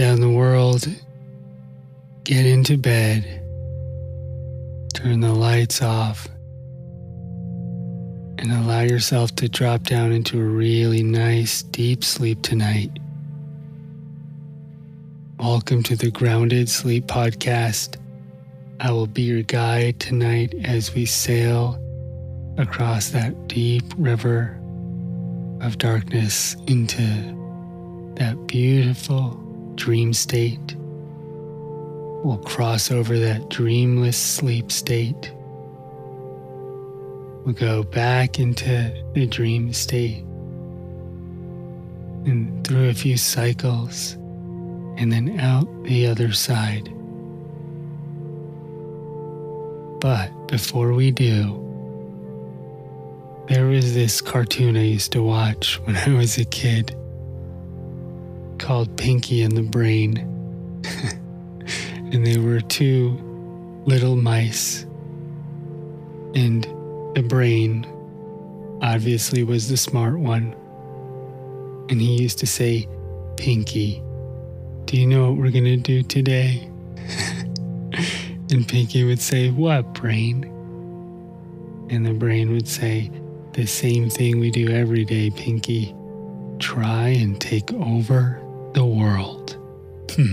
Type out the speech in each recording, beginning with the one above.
Down the world. Get into bed. Turn the lights off. And allow yourself to drop down into a really nice, deep sleep tonight. Welcome to the Grounded Sleep Podcast. I will be your guide tonight as we sail across that deep river of darkness into that beautiful dream state. We'll cross over that dreamless sleep state. We'll go back into the dream state and through a few cycles and then out the other side. But before we do, there was this cartoon I used to watch when I was a kid called Pinky and the Brain. and they were two little mice. And the brain obviously was the smart one. And he used to say, Pinky, do you know what we're going to do today? and Pinky would say, What, brain? And the brain would say, The same thing we do every day, Pinky. Try and take over the world.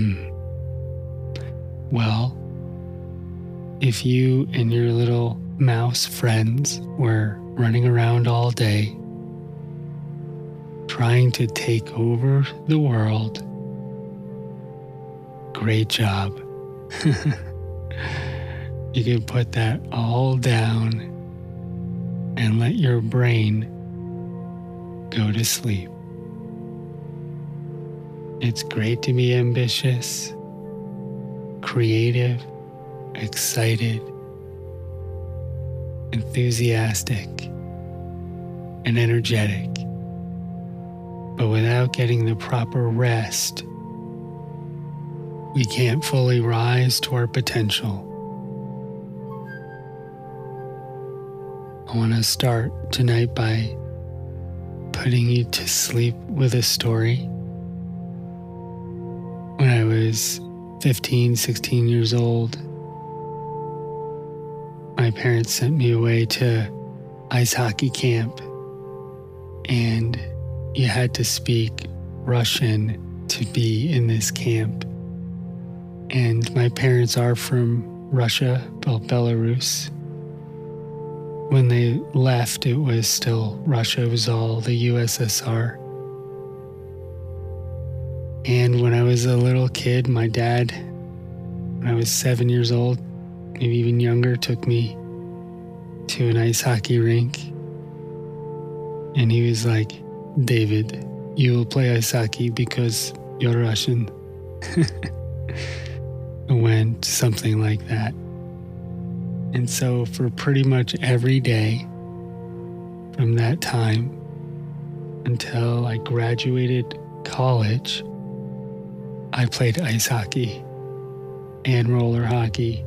well, if you and your little mouse friends were running around all day, trying to take over the world, Great job. you can put that all down and let your brain go to sleep. It's great to be ambitious, creative, excited, enthusiastic, and energetic. But without getting the proper rest, we can't fully rise to our potential. I want to start tonight by putting you to sleep with a story. Was 15, 16 years old, my parents sent me away to ice hockey camp, and you had to speak Russian to be in this camp and my parents are from Russia, Belarus. When they left, it was still Russia, it was all the USSR. And when I was a little kid, my dad, when I was seven years old, maybe even younger, took me to an ice hockey rink. And he was like, David, you will play ice hockey because you're Russian. went something like that. And so, for pretty much every day from that time until I graduated college, I played ice hockey and roller hockey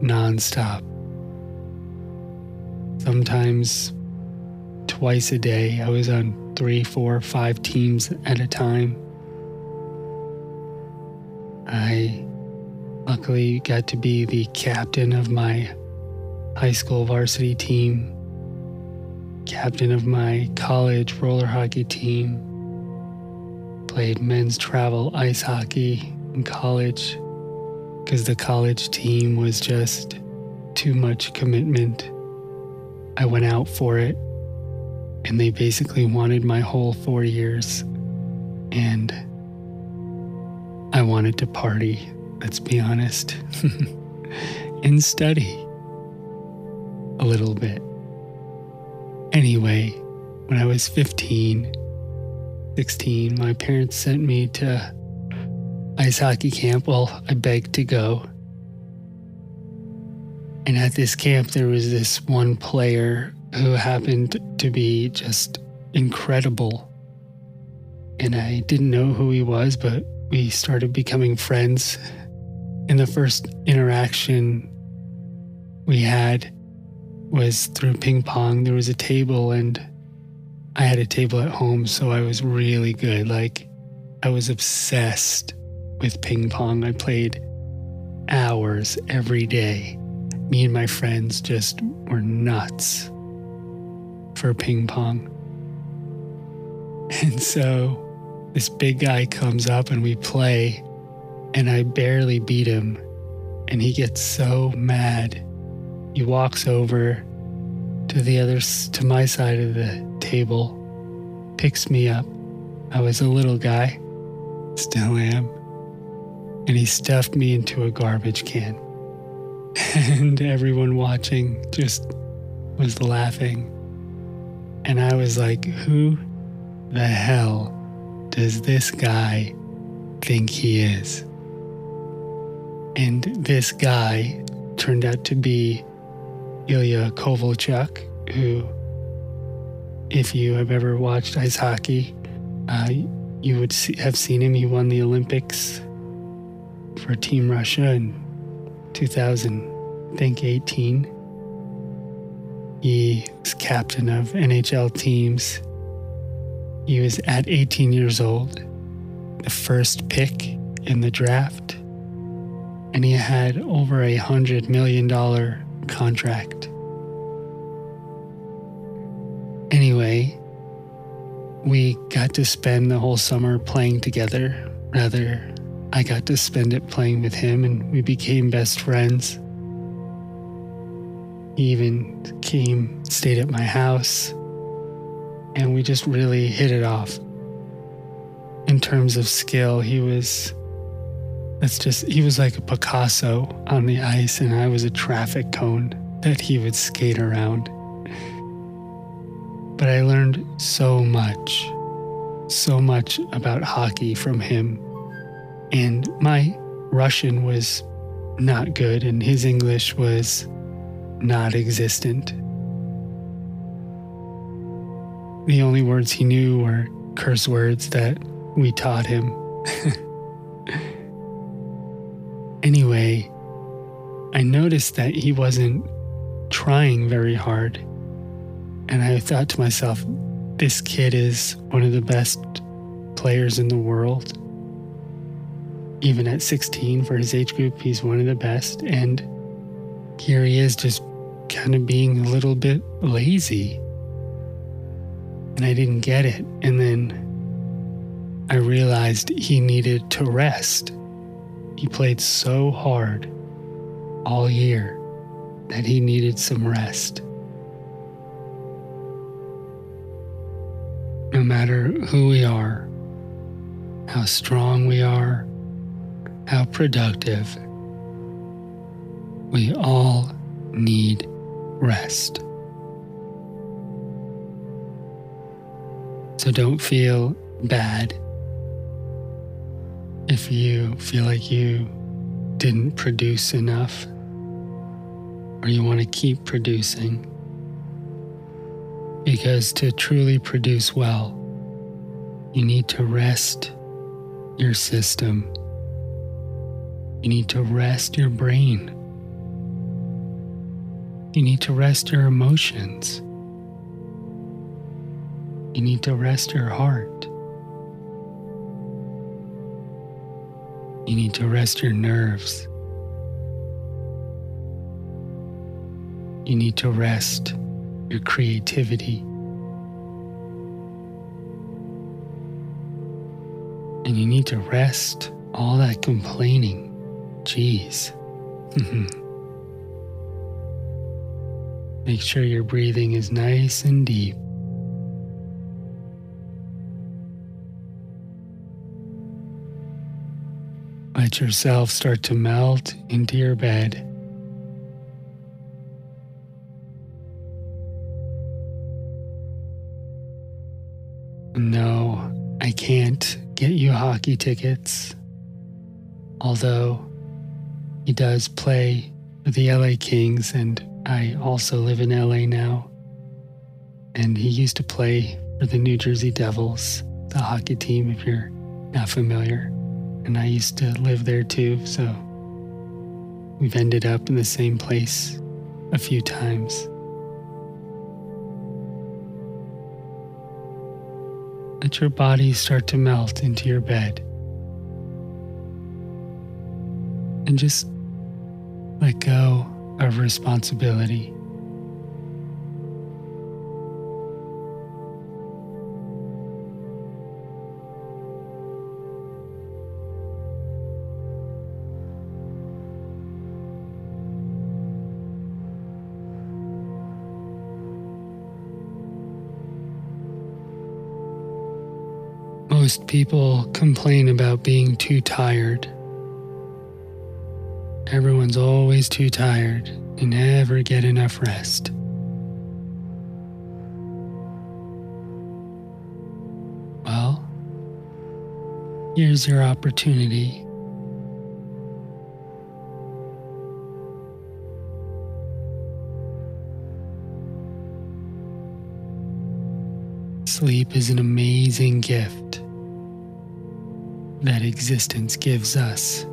nonstop. Sometimes twice a day, I was on three, four, five teams at a time. I Luckily, got to be the captain of my high school varsity team, captain of my college roller hockey team, played men's travel ice hockey in college because the college team was just too much commitment. I went out for it, and they basically wanted my whole four years. And I wanted to party let's be honest, and study a little bit. Anyway, when I was 15, 16, my parents sent me to ice hockey camp. Well, I begged to go. And at this camp, there was this one player who happened to be just incredible. And I didn't know who he was, but we started becoming friends and the first interaction we had was through ping pong. There was a table, and I had a table at home, so I was really good. Like, I was obsessed with ping pong. I played hours every day. Me and my friends just were nuts for ping pong. And so this big guy comes up and we play, and I barely beat him. And he gets so mad. He walks over to the other to my side of the table, picks me up. I was a little guy, still am. And he stuffed me into a garbage can. And everyone watching just was laughing. And I was like, who the hell does this guy think he is? And this guy turned out to be Ilya Kovalchuk, who, if you have ever watched ice hockey, uh, you would see, have seen him. He won the Olympics for Team Russia in 2000, I think 18. He was captain of NHL teams he was at 18 years old, the first pick in the draft, and he had over a $100 million contract. We got to spend the whole summer playing together. Rather, I got to spend it playing with him, and we became best friends. He even came, stayed at my house and we just really hit it off. In terms of skill, he was that's just he was like a Picasso on the ice and I was a traffic cone that he would skate around. But I learned so much, so much about hockey from him. And my Russian was not good and his English was not existent. The only words he knew were curse words that we taught him. anyway, I noticed that he wasn't trying very hard. And I thought to myself, this kid is one of the best players in the world. Even at 16 for his age group, he's one of the best. And here he is just kind of being a little bit lazy and I didn't get it. And then I realized he needed to rest. He played so hard all year that he needed some rest. No matter who we are, how strong we are, how productive, we all need rest. So don't feel bad if you feel like you didn't produce enough or you want to keep producing. Because to truly produce well, you need to rest your system. You need to rest your brain. You need to rest your emotions. You need to rest your heart. You need to rest your nerves. You need to rest your creativity. And you need to rest all that complaining. Jeez. Mm-hmm. Make sure your breathing is nice and deep. Let yourself start to melt into your bed. No, I can't get you hockey tickets. Although he does play for the LA Kings, and I also live in LA now. And he used to play for the New Jersey Devils, the hockey team, if you're not familiar and I used to live there too, so we've ended up in the same place a few times. let your body start to melt into your bed. And just let go of responsibility. Most people complain about being too tired. Everyone's always too tired and never get enough rest. Well, here's your opportunity. Sleep is an amazing gift that existence gives us.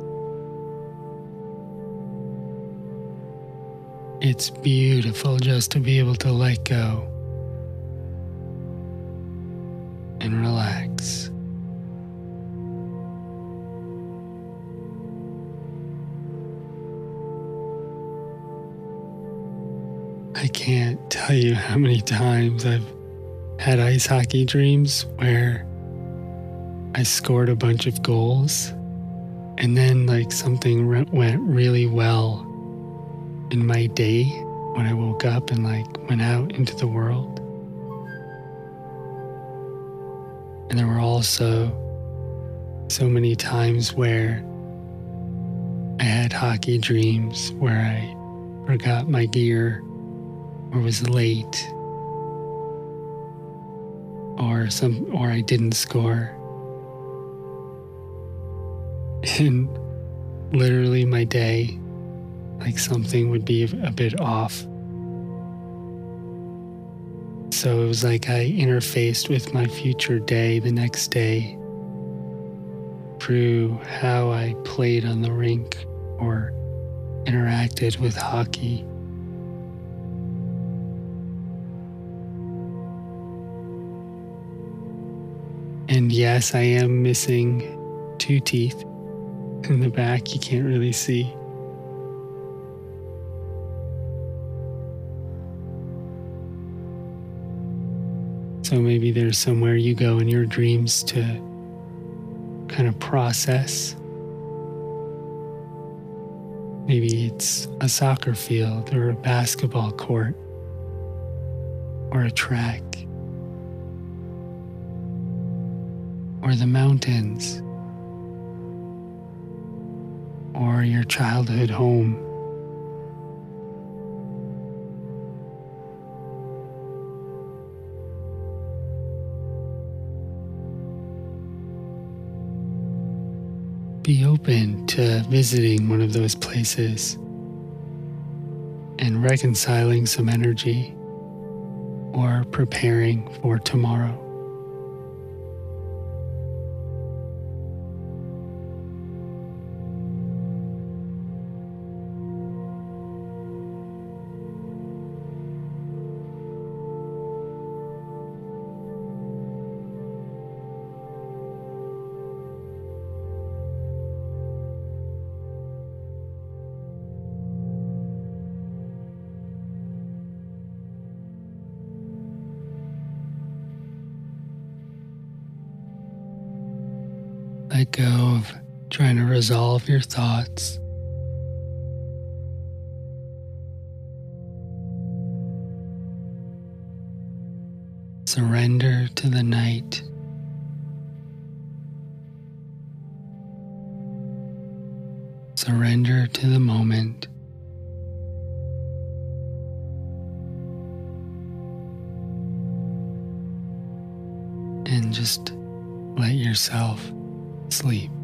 It's beautiful just to be able to let go and relax. I can't tell you how many times I've had ice hockey dreams where I scored a bunch of goals and then like something re- went really well in my day when I woke up and like went out into the world. And there were also so many times where I had hockey dreams where I forgot my gear or was late or some or I didn't score in literally my day, like something would be a bit off. So it was like I interfaced with my future day the next day through how I played on the rink or interacted with hockey. And yes, I am missing two teeth in the back you can't really see. So maybe there's somewhere you go in your dreams to kind of process. Maybe it's a soccer field or a basketball court or a track or the mountains or your childhood home. Be open to visiting one of those places and reconciling some energy or preparing for tomorrow. Let go of trying to resolve your thoughts. Surrender to the night. Surrender to the moment. And just let yourself sleep.